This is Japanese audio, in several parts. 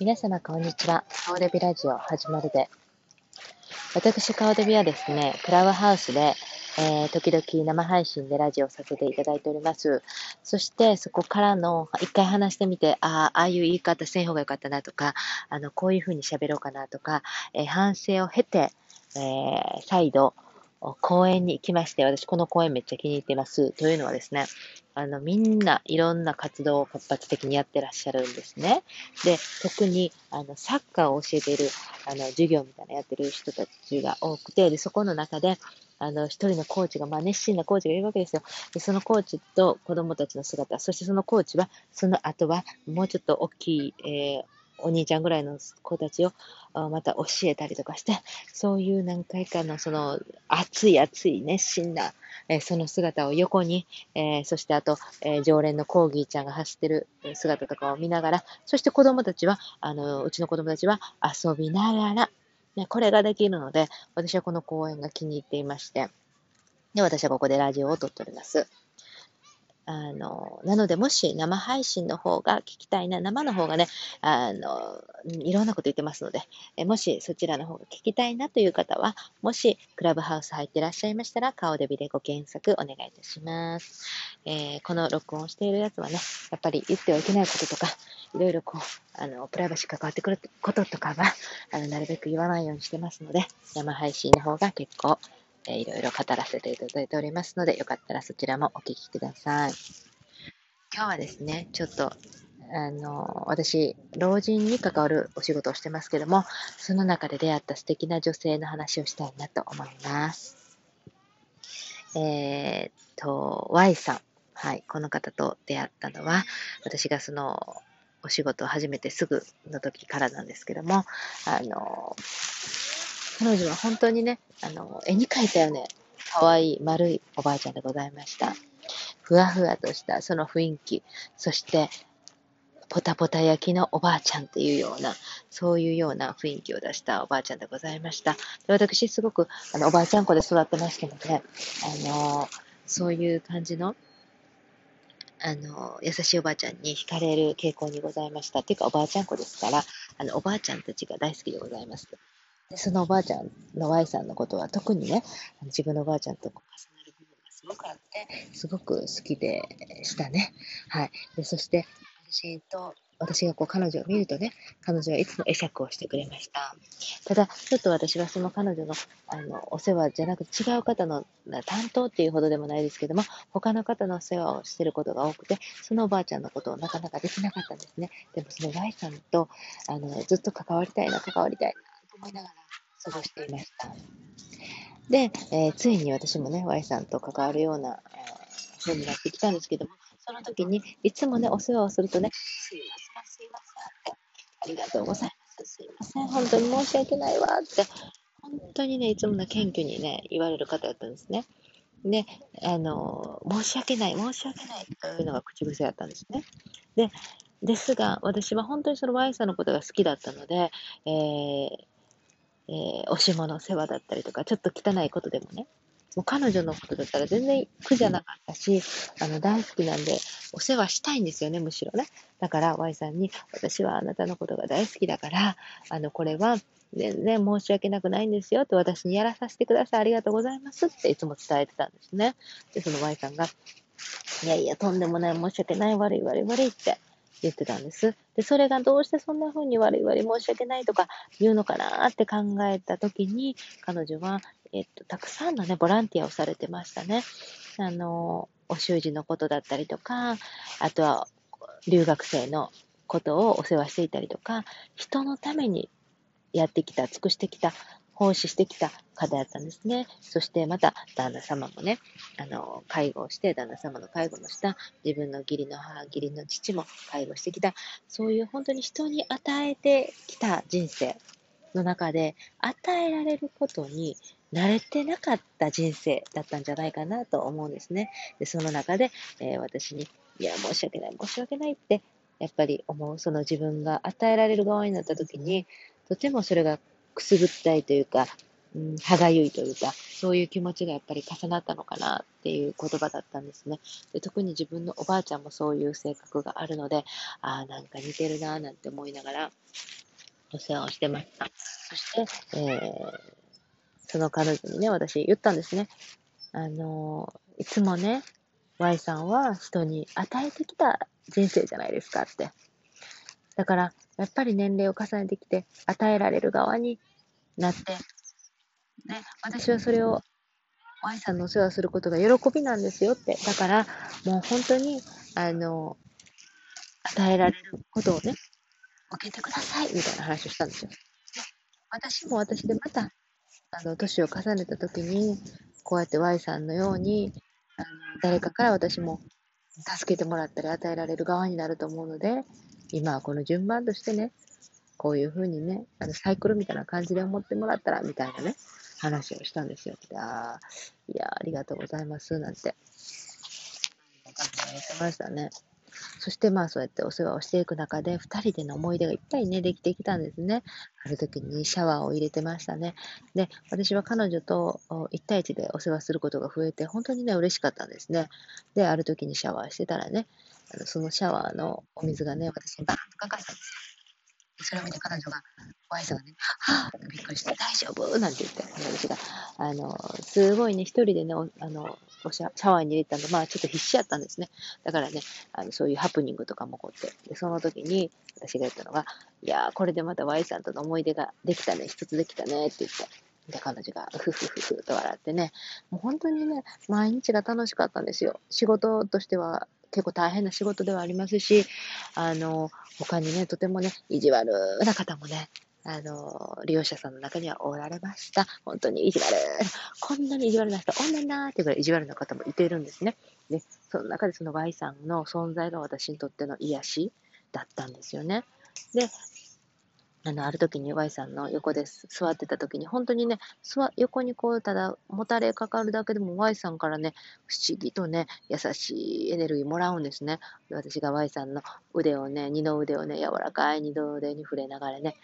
皆様、こんにちは。顔デビラジオ始まるで。私、顔デビはですね、クラブハウスで、えー、時々生配信でラジオさせていただいております。そして、そこからの、一回話してみて、ああ、ああいう言い方せん方がよかったなとか、あの、こういうふうに喋ろうかなとか、えー、反省を経て、えー、再度、公園に行きまして、私この公園めっちゃ気に入っています。というのはですね、あの、みんないろんな活動を活発的にやってらっしゃるんですね。で、特に、あの、サッカーを教えている、あの、授業みたいなやってる人たちが多くて、で、そこの中で、あの、一人のコーチが、まあ、熱心なコーチがいるわけですよ。で、そのコーチと子供たちの姿、そしてそのコーチは、その後は、もうちょっと大きい、えー、お兄ちゃんぐらいの子たちをまた教えたりとかして、そういう何回かのその熱い熱い熱心な、えー、その姿を横に、えー、そしてあと、えー、常連のコーギーちゃんが走ってる姿とかを見ながら、そして子供たちは、あの、うちの子供たちは遊びながら、ね、これができるので、私はこの公園が気に入っていまして、で、私はここでラジオを撮っております。あの、なので、もし生配信の方が聞きたいな、生の方がね、あの、いろんなこと言ってますので、えもしそちらの方が聞きたいなという方は、もしクラブハウス入ってらっしゃいましたら、顔デビでご検索お願いいたします。えー、この録音しているやつはね、やっぱり言ってはいけないこととか、いろいろこう、あの、プライバシー関わってくることとかは、あの、なるべく言わないようにしてますので、生配信の方が結構えー、いろいろ語らせていただいておりますので、よかったらそちらもお聞きください。今日はですね、ちょっと、あの、私、老人に関わるお仕事をしてますけども、その中で出会った素敵な女性の話をしたいなと思います。えー、っと、Y さん。はい、この方と出会ったのは、私がその、お仕事を始めてすぐの時からなんですけども、あの、彼女は本当にね、あの、絵に描いたよね、可愛い丸いおばあちゃんでございました。ふわふわとしたその雰囲気、そして、ポタポタ焼きのおばあちゃんっていうような、そういうような雰囲気を出したおばあちゃんでございました。で私、すごく、あの、おばあちゃん子で育ってましたので、あの、そういう感じの、あの、優しいおばあちゃんに惹かれる傾向にございました。っていうか、おばあちゃん子ですから、あの、おばあちゃんたちが大好きでございます。でそのおばあちゃんの Y さんのことは特にね、自分のおばあちゃんと重なる部分がすごくあって、すごく好きでしたね。はい。でそして、私と、私がこう彼女を見るとね、彼女はいつも会釈をしてくれました。ただ、ちょっと私はその彼女のあのお世話じゃなくて違う方の担当っていうほどでもないですけども、他の方のお世話をしてることが多くて、そのおばあちゃんのことをなかなかできなかったんですね。でもその Y さんとあのずっと関わりたいな、関わりたいな思いながら過ごしていました。で、えー、ついに私もね、Y さんと関わるような、えー、風になってきたんですけども、その時に、いつもね、お世話をするとね、すいません、すいません、ありがとうございます、すいません、本当に申し訳ないわって、本当にね、いつもね、謙虚にね、言われる方だったんですね。で、あの、申し訳ない、申し訳ないというのが口癖だったんですね。で、ですが、私は本当にその Y さんのことが好きだったので、えーえー、おしもの世話だったりとか、ちょっと汚いことでもね、もう彼女のことだったら全然苦じゃなかったし、あの、大好きなんで、お世話したいんですよね、むしろね。だから、Y さんに、私はあなたのことが大好きだから、あの、これは、全然申し訳なくないんですよって私にやらさせてください。ありがとうございますっていつも伝えてたんですね。で、その Y さんが、いやいや、とんでもない、申し訳ない、悪い、悪い、悪いって言ってたんです。で、それがどうしてそんな風に悪い悪い申し訳ないとか言うのかなって考えた時に、彼女は、えっと、たくさんのね、ボランティアをされてましたね。あの、お習字のことだったりとか、あとは留学生のことをお世話していたりとか、人のためにやってきた、尽くしてきた奉仕してきた方だったんですね。そしてまた旦那様もね、あの、介護をして、旦那様の介護もした、自分の義理の母、義理の父も介護してきた、そういう本当に人に与えてきた人生の中で、与えられることに慣れてなかった人生だったんじゃないかなと思うんですね。で、その中で、えー、私に、いや、申し訳ない、申し訳ないって、やっぱり思う、その自分が与えられる側になった時に、とてもそれがくすぐったいというか、うん、歯がゆいというか、そういう気持ちがやっぱり重なったのかなっていう言葉だったんですね。で特に自分のおばあちゃんもそういう性格があるので、ああ、なんか似てるなぁなんて思いながらお世話をしてました。そして、えー、その彼女にね、私言ったんですね。あのいつもね、Y さんは人に与えてきた人生じゃないですかって。だから、やっぱり年齢を重ねてきて、与えられる側になって、ね、私はそれを Y さんのお世話することが喜びなんですよって。だから、もう本当に、あの、与えられることをね、受けてくださいみたいな話をしたんですよ。私も私でまた、あの、年を重ねた時に、こうやって Y さんのように、あの誰かから私も助けてもらったり与えられる側になると思うので、今はこの順番としてね、こういうふうにね、あのサイクルみたいな感じで思ってもらったら、みたいなね、話をしたんですよ。あいや、ありがとうございます、なんて。言ってましたね。そしてまあそうやってお世話をしていく中で、2人での思い出がいっぱいね、できてきたんですね。ある時にシャワーを入れてましたね。で、私は彼女と1対1でお世話することが増えて、本当にね、嬉しかったんですね。で、ある時にシャワーしてたらね、あのそのシャワーのお水がね、私にバーンとかかったんですよ。それを見て彼女が、お愛さんがね、はぁびっくりして、大丈夫？なんて言って、私が、あの、すごいね、一人でね、あの、おシャシャワーに入れたの、まあちょっと必死やったんですね。だからね、あのそういうハプニングとかも起こって、で、その時に私が言ったのが、いやー、これでまた Y さんとの思い出ができたね、一つできたねって言って、で、彼女が、ふふふふと笑ってね、もう本当にね、毎日が楽しかったんですよ。仕事としては結構大変な仕事ではありますし、あの、他にね、とてもね、意地悪な方もね、あの、利用者さんの中にはおられました。本当に意地悪。こんなに意地悪な人おんねんなーっていうぐらい意地悪な方もいているんですね。で、その中でその Y さんの存在が私にとっての癒しだったんですよね。で、あの、ある時に Y さんの横で座ってた時に、本当にね、横にこう、ただ、もたれかかるだけでも Y さんからね、不思議とね、優しいエネルギーもらうんですね。私が Y さんの腕をね、二の腕をね、柔らかい二の腕に触れながらね、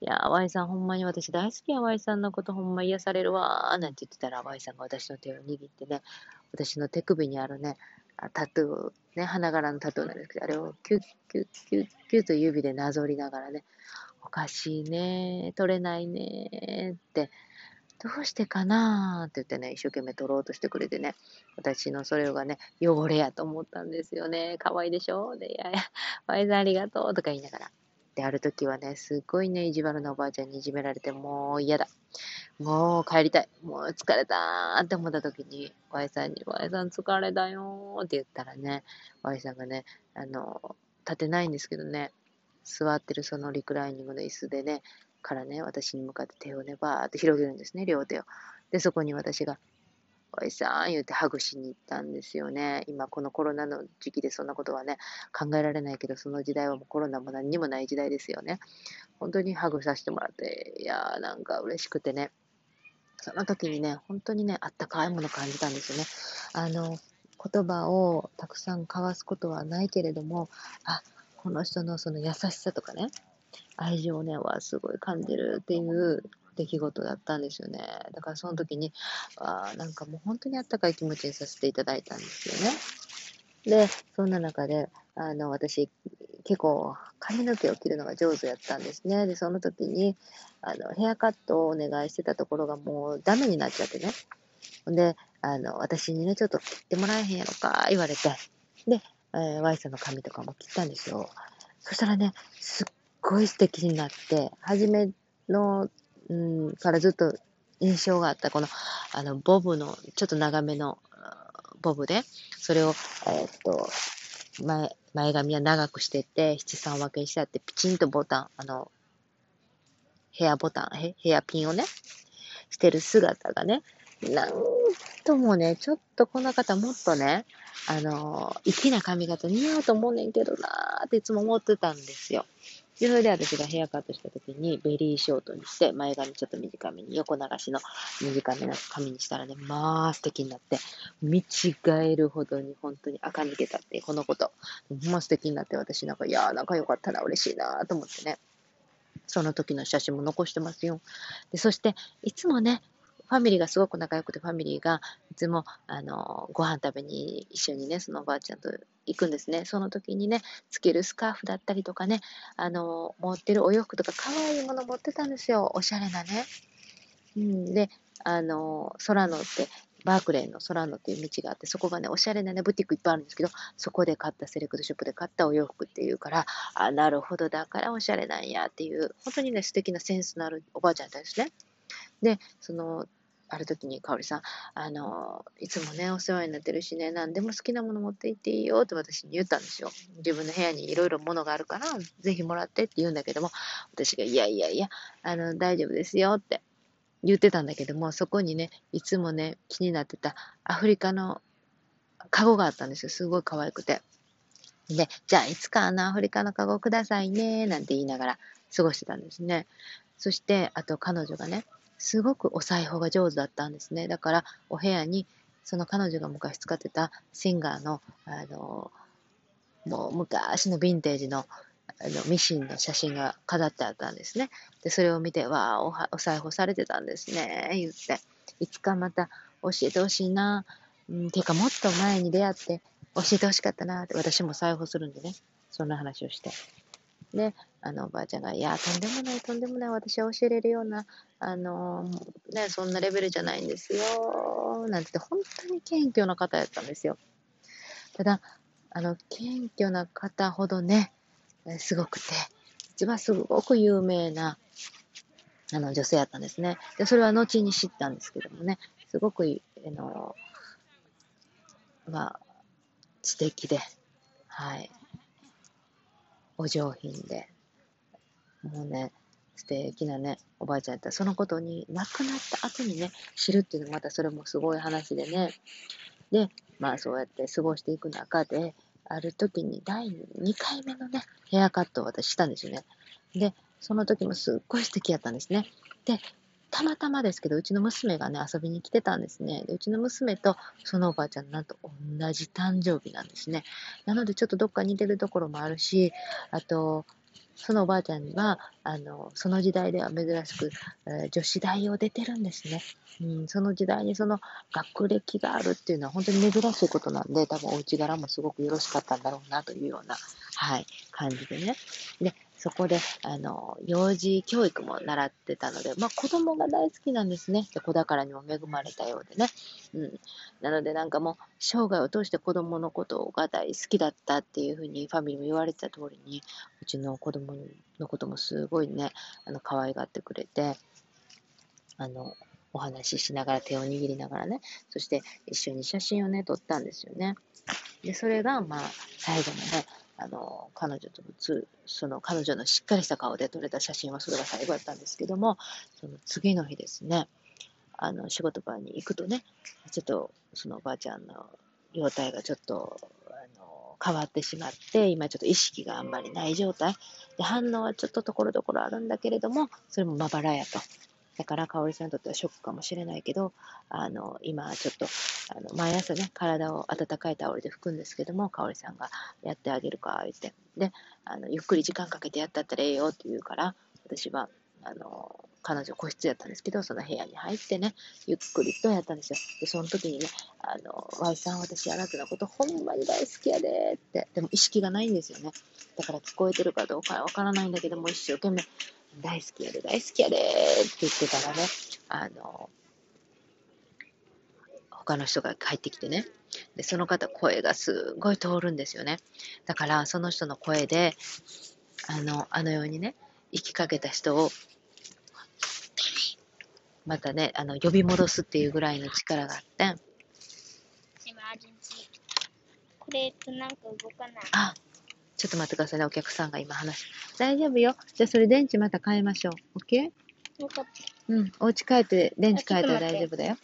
いや Y さんほんまに私大好きや、Y さんのことほんま癒されるわー、なんて言ってたら、Y さんが私の手を握ってね、私の手首にあるね、タトゥー、ね、花柄のタトゥーなんですけど、あれをキュッキュッキュッキュッと指でなぞりながらね、おかしいね、取れないねって、どうしてかなって言ってね、一生懸命取ろうとしてくれてね、私のそれがね、汚れやと思ったんですよね。可愛いでしょ？で、いやいや、ワイザありがとうとか言いながら。で、ある時はね、すっごいね、意地悪なおばあちゃんにいじめられて、もう嫌だ。もう帰りたい。もう疲れたーって思った時に、ワイさんに、ワイさん疲れだよーって言ったらね、ワイさんがね、あの、立てないんですけどね、座ってるそのリクライニングの椅子でね、からね、私に向かって手をね、バーって広げるんですね、両手を。で、そこに私が、おいさん言うてハグしに行ったんですよね。今このコロナの時期でそんなことはね、考えられないけど、その時代はもうコロナも何にもない時代ですよね。本当にハグさせてもらって、いやーなんか嬉しくてね。その時にね、本当にね、あったかいもの感じたんですよね。あの、言葉をたくさん交わすことはないけれども、あ、この人のその優しさとかね、愛情をね、はすごい感じるっていう出来事だったんですよね。だからその時に、あなんかもう本当にあったかい気持ちにさせていただいたんですよね。で、そんな中で、あの、私、結構髪の毛を切るのが上手やったんですね。で、その時に、あの、ヘアカットをお願いしてたところがもうダメになっちゃってね。で、あの、私にね、ちょっと切ってもらえへんやろか、言われて。で、えー、Y さんの髪とかも切ったんですよ。そしたらね、すっごい素敵になって、初めの、うん、からずっと印象があった、この、あの、ボブの、ちょっと長めの、ボブで、それを、えー、っと、前、前髪は長くしてて、七三分けにしてあって、ピチンとボタン、あの、ヘアボタン、ヘヘアピンをね、してる姿がね、なんともね、ちょっとこの方もっとね、あの、粋な髪型似合うと思うねんけどなーっていつも思ってたんですよ。で、それで私がヘアカットした時にベリーショートにして、前髪ちょっと短めに、横流しの短めの髪にしたらね、まあ素敵になって、見違えるほどに本当に垢抜けたってこのこと。ほんま素敵になって私なんか、いやーなんか良かったな、嬉しいなーと思ってね。その時の写真も残してますよ。で、そして、いつもね、ファミリーがすごく仲良くて、ファミリーがいつも、あの、ご飯食べに一緒にね、そのおばあちゃんと行くんですね。その時にね、つけるスカーフだったりとかね、あの、持ってるお洋服とか可愛いもの持ってたんですよ。おしゃれなね。うん、で、あの、空のって、バークレーのソランノっていう道があって、そこがね、おしゃれなね、ブティックいっぱいあるんですけど、そこで買ったセレクトショップで買ったお洋服っていうから、あ、なるほど、だからおしゃれなんやっていう、本当にね、素敵なセンスのあるおばあちゃんだったんですね。で、その、ある時に、かおりさん、あの、いつもね、お世話になってるしね、何でも好きなもの持って行っていいよって私に言ったんですよ。自分の部屋にいろいろ物があるから、ぜひもらってって言うんだけども、私が、いやいやいや、あの、大丈夫ですよって言ってたんだけども、そこにね、いつもね、気になってたアフリカのカゴがあったんですよ。すごい可愛くて。で、じゃあいつかあのアフリカのカゴくださいね、なんて言いながら過ごしてたんですね。そして、あと彼女がね、すごくお裁縫が上手だったんですね。だから、お部屋に、その彼女が昔使ってたシンガーの、あの、もう昔のヴィンテージのあのミシンの写真が飾ってあったんですね。で、それを見て、わあ、おお裁縫されてたんですね、言って。いつかまた教えてほしいな。うん、ていうか、もっと前に出会って教えてほしかったなって、私も裁縫するんでね、そんな話をして。で、あの、おばあちゃんが、いや、とんでもない、とんでもない、私は教えれるような、あの、ね、そんなレベルじゃないんですよ、なんて言って、本当に謙虚な方やったんですよ。ただ、あの、謙虚な方ほどね、すごくて、一番すごく有名な、あの、女性やったんですね。で、それは後に知ったんですけどもね、すごく、あの、まあ、知的で、はい、お上品で、もうね、素敵なね、おばあちゃんやったら、そのことに亡くなった後にね、知るっていうのもまたそれもすごい話でね。で、まあそうやって過ごしていく中で、ある時に第2回目のね、ヘアカットを私したんですよね。で、その時もすっごい素敵やったんですね。で、たまたまですけど、うちの娘がね、遊びに来てたんですね。でうちの娘とそのおばあちゃん、なんと同じ誕生日なんですね。なので、ちょっとどっか似てるところもあるし、あと、そのおばあちゃんは、あの、その時代では珍しく、えー、女子大を出てるんですね。うん、その時代にその学歴があるっていうのは本当に珍しいことなんで、多分お家柄もすごくよろしかったんだろうなというような、はい、感じでね。で、そこで、あの、幼児教育も習ってたので、まあ子供が大好きなんですね。で子宝にも恵まれたようでね。うん。なのでなんかもう、生涯を通して子供のことが大好きだったっていうふうにファミリーも言われてた通りに、うちの子供のこともすごいね、あの、可愛がってくれて、あの、お話ししながら手を握りながらね、そして一緒に写真をね、撮ったんですよね。で、それが、まあ、最後のね、あの、彼女とのつ、その彼女のしっかりした顔で撮れた写真はそれが最後だったんですけども、その次の日ですね、あの、仕事場に行くとね、ちょっと、そのおばあちゃんの容体がちょっと、あの、変わってしまって、今ちょっと意識があんまりない状態。で、反応はちょっとところどころあるんだけれども、それもまばらやと。だから、かおりさんにとってはショックかもしれないけど、あの、今ちょっと、あの、毎朝ね、体を温かいタオルで拭くんですけども、かおりさんがやってあげるか、言って。で、あの、ゆっくり時間かけてやったったらええよって言うから、私は、あの、彼女個室やったんですけど、その部屋に入ってね、ゆっくりとやったんですよ。で、その時にね、あの、Y さん、私あなたのことほんまに大好きやでって、でも意識がないんですよね。だから聞こえてるかどうかわからないんだけども、一生懸命、大好きやで、大好きやでって言ってたらね、あの、他の人が帰ってきてね、で、その方、声がすごい通るんですよね。だから、その人の声で、あの、あのようにね、生きかけた人を、またね、あの、呼び戻すっていうぐらいの力があって、これとなんか動かない。あ、ちょっと待ってくださいね、お客さんが今話大丈夫よ。じゃあそれ電池また変えましょう。OK? よかった。うん。お家帰って電池変えたら大丈夫だよ。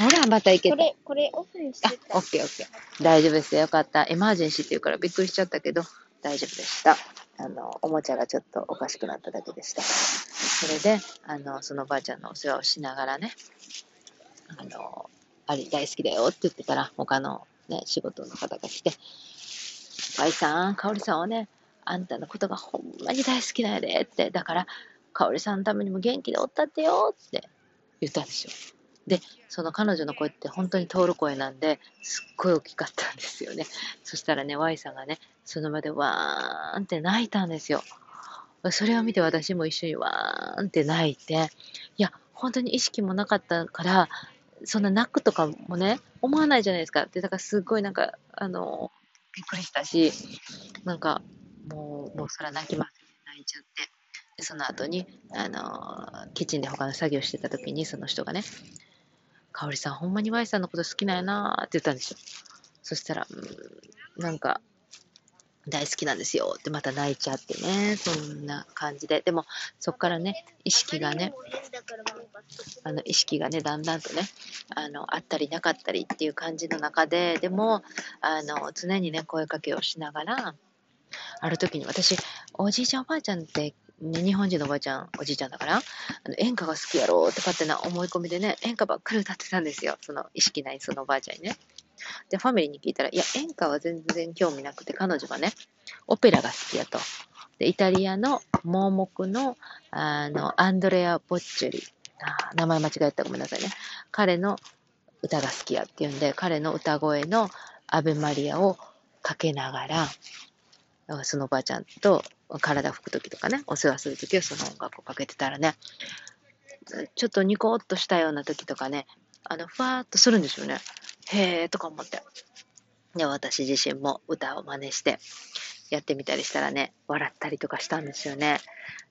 ほら、また行けた。これ、これオフにしてた。オッケーオッケー。大丈夫ですよ。よかった。エマージェンシーって言うからびっくりしちゃったけど、大丈夫でした。あの、おもちゃがちょっとおかしくなっただけでした。それで、あの、そのばあちゃんのお世話をしながらね、あの、あり大好きだよって言ってたら、他のね、仕事の方が来て、愛さん、かおりさんはね、あんたのことがほんまに大好きなんやでって、だから、かおりさんのためにも元気でおったってよって言ったんですよ。で、その彼女の声って本当に通る声なんで、すっごい大きかったんですよね。そしたらね、Y さんがね、その場でわーんって泣いたんですよ。それを見て私も一緒にわーんって泣いて、いや、本当に意識もなかったから、そんな泣くとかもね、思わないじゃないですか。で、だからすっごいなんか、あの、びっくりしたし、なんか、もう、もうそら泣きます。泣いちゃって。で、その後に、あの、キッチンで他の作業してた時に、その人がね、かおりさん、ほんまに Y さんのこと好きなんやなって言ったんですよ。そしたら、うん、なんか、大好きなんですよってまた泣いちゃってね、そんな感じで。でも、そこからね、意識がね、あの、意識がね、だんだんとね、あの、あったりなかったりっていう感じの中で、でも、あの、常にね、声かけをしながら、ある時に私、おじいちゃんおばあちゃんってね、日本人のおばあちゃん、おじいちゃんだから、あの演歌が好きやろうとかってな思い込みでね、演歌ばっかり歌ってたんですよ。その意識ないそのおばあちゃんにね。で、ファミリーに聞いたら、いや、演歌は全然興味なくて、彼女はね、オペラが好きやと。で、イタリアの盲目の、あの、アンドレア・ボッチェリ。あ名前間違えたごめんなさいね。彼の歌が好きやっていうんで、彼の歌声のアベマリアをかけながら、そのおばあちゃんと体拭くときとかね、お世話するときはその音楽をかけてたらね、ちょっとニコッとしたようなときとかね、あの、ふわーっとするんですよね。へーとか思って。で、私自身も歌を真似してやってみたりしたらね、笑ったりとかしたんですよね。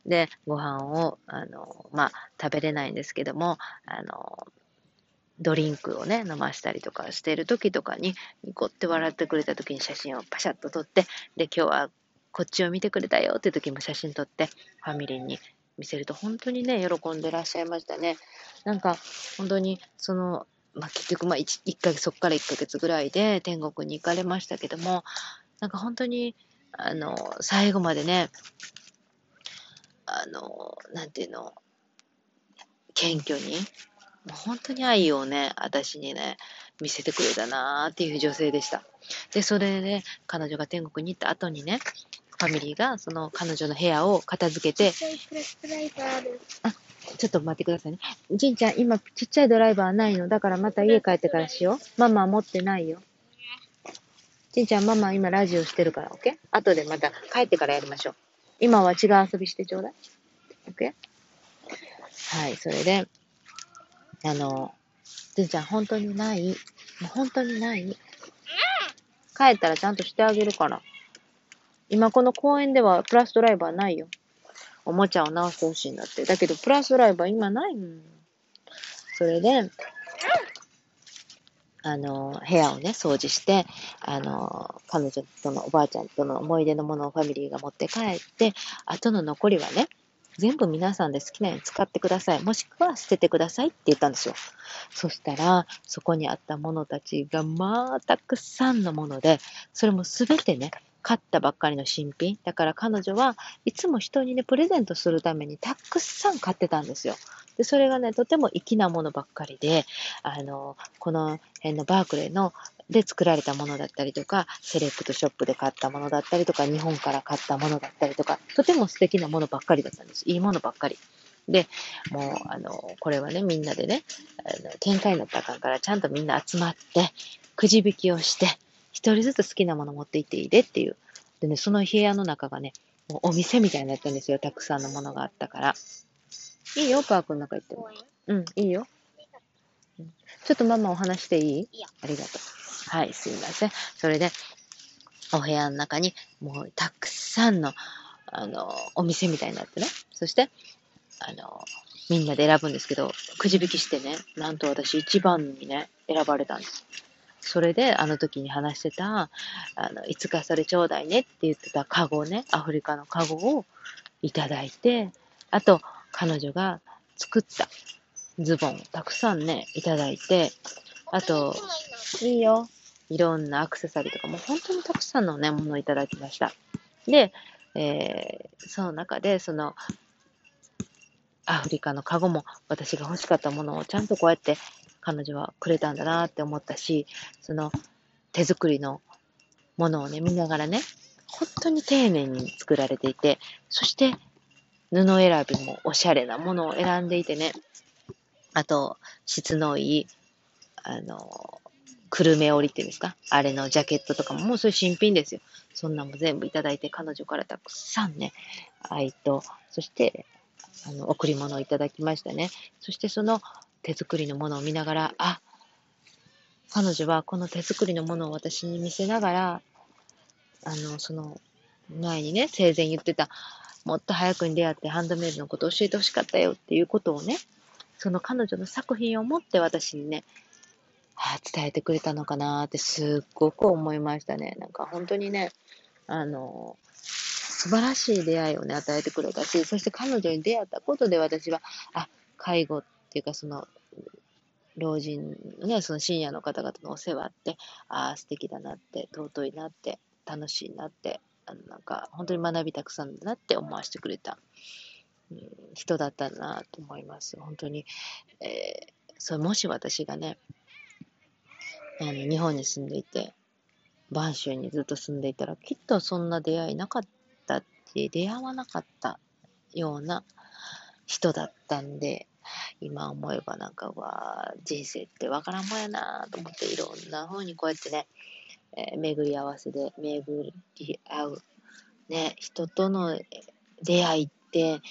で、ご飯を、あの、まあ、食べれないんですけども、あの、ドリンクをね、飲ましたりとかしている時とかに、ニコって笑ってくれた時に写真をパシャッと撮って、で、今日はこっちを見てくれたよって時も写真撮って、ファミリーに見せると本当にね、喜んでらっしゃいましたね。なんか、本当に、その、まあ、結局、まあ1、1ヶ月、そこから1ヶ月ぐらいで天国に行かれましたけども、なんか本当に、あの、最後までね、あの、なんていうの、謙虚に、もう本当に愛をね、私にね、見せてくれたなーっていう女性でした。で、それで、ね、彼女が天国に行った後にね、ファミリーがその彼女の部屋を片付けて、あ、ちょっと待ってくださいね。じんちゃん、今ちっちゃいドライバーないの？だからまた家帰ってからしよう。ママ持ってないよ。じんちゃん、ママ今ラジオしてるから、オッケー？後でまた帰ってからやりましょう。今は違う遊びしてちょうだい。オッケー？はい、それで、あの、じんちゃん、本当にない？もう本当にない？帰ったらちゃんとしてあげるから。今この公園ではプラスドライバーないよ。おもちゃを直してほしいんだって。だけど、プラスライバー今ないもん。それで、あの、部屋をね、掃除して、あの、彼女とのおばあちゃんとの思い出のものをファミリーが持って帰って、後の残りはね、全部皆さんで好きなように使ってください。もしくは捨ててくださいって言ったんですよ。そしたら、そこにあったものたちが、まあ、たくさんのもので、それもすべてね、買ったばっかりの新品。だから彼女はいつも人にね、プレゼントするためにたくさん買ってたんですよ。で、それがね、とても粋なものばっかりで、あの、この辺のバークレーので作られたものだったりとか、セレクトショップで買ったものだったりとか、日本から買ったものだったりとか、とても素敵なものばっかりだったんです。いいものばっかり。で、もう、あの、これはね、みんなでね、あの喧嘩になったらあかんから、ちゃんとみんな集まって、くじ引きをして、一人ずつ好きなもの持って行っていいでっていう。でね、その部屋の中がね、もうお店みたいになったんですよ。たくさんのものがあったから。いいよ、パークの中行っても。うん、いいよ。ちょっとママお話していい？ありがとう。はい、すいません。それで、お部屋の中にもうたくさんの、あの、お店みたいになってね。そして、あの、みんなで選ぶんですけど、くじ引きしてね、なんと私一番にね、選ばれたんです。それで、あの時に話してた、あの、いつかそれちょうだいねって言ってたカゴね、アフリカのカゴをいただいて、あと、彼女が作ったズボンをたくさんね、いただいて、あと、いいよ。いろんなアクセサリーとかも本当にたくさんのね、ものをいただきました。で、えー、その中で、その、アフリカのカゴも私が欲しかったものをちゃんとこうやって彼女はくれたんだなって思ったし、その手作りのものをね、見ながらね、本当に丁寧に作られていて、そして布選びもおしゃれなものを選んでいてね、あと、質のいい、あの、久留米織っていうんですかあれのジャケットとかも、もうそれ新品ですよ。そんなも全部いただいて、彼女からたくさんね、愛と、そして、あの、贈り物をいただきましたね。そしてその手作りのものを見ながら、あ、彼女はこの手作りのものを私に見せながら、あの、その、前にね、生前言ってた、もっと早くに出会ってハンドメイドのことを教えてほしかったよっていうことをね、その彼女の作品を持って私にね、はあ、伝えてくれたのかなってすっごく思いましたね。なんか本当にね、あの、素晴らしい出会いをね、与えてくれたし、そして彼女に出会ったことで私は、あ、介護っっていうかその、老人ね、その深夜の方々のお世話って、ああ、素敵だなって、尊いなって、楽しいなって、あのなんか本当に学びたくさんだなって思わせてくれた、うん、人だったなと思います。本当に、えー、それもし私がね、あの日本に住んでいて、播州にずっと住んでいたら、きっとそんな出会いなかったって、出会わなかったような人だったんで、今思えばなんか、わ人生ってわからんもんやなと思って、いろんな風にこうやってね、えー、巡り合わせで巡り合う、ね、人との出会いって、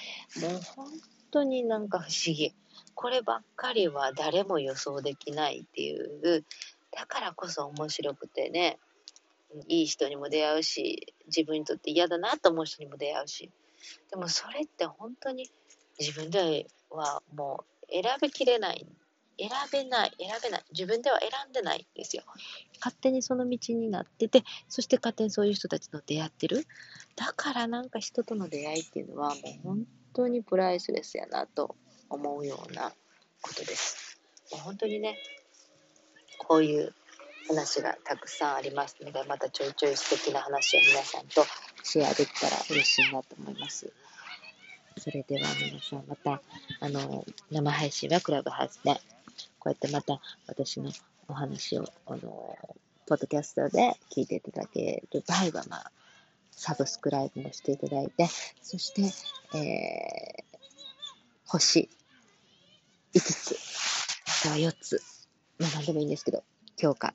もう本当になんか不思議。こればっかりは誰も予想できないっていう、だからこそ面白くてね、いい人にも出会うし、自分にとって嫌だなと思う人にも出会うし。でもそれって本当に自分ではもう選びきれない。選べない、選べない。自分では選んでないんですよ。勝手にその道になってて、そして勝手にそういう人たちと出会ってる。だからなんか人との出会いっていうのはもう本当にプライスレスやなと思うようなことです。もう本当にね、こういう話がたくさんありますので、またちょいちょい素敵な話を皆さんとシェアできたら嬉しいなと思います。それでは皆さんまた、あの、生配信はクラブハウスで、こうやってまた私のお話を、あの、ポッドキャストで聞いていただける場合は、まあ、サブスクライブもしていただいて、そして、えー、星5つ、または4つ、まあ何でもいいんですけど、評価、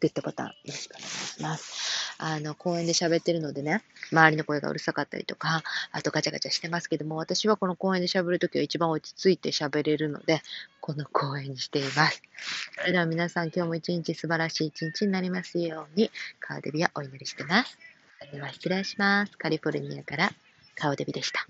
グッドボタンよろしくお願いします。あの、公園で喋ってるのでね、周りの声がうるさかったりとか、あとガチャガチャしてますけども、私はこの公園で喋るときは一番落ち着いて喋れるので、この公園にしています。それでは皆さん今日も一日素晴らしい一日になりますように、カーデビアお祈りしてます。それでは失礼します。カリフォルニアからカオデビでした。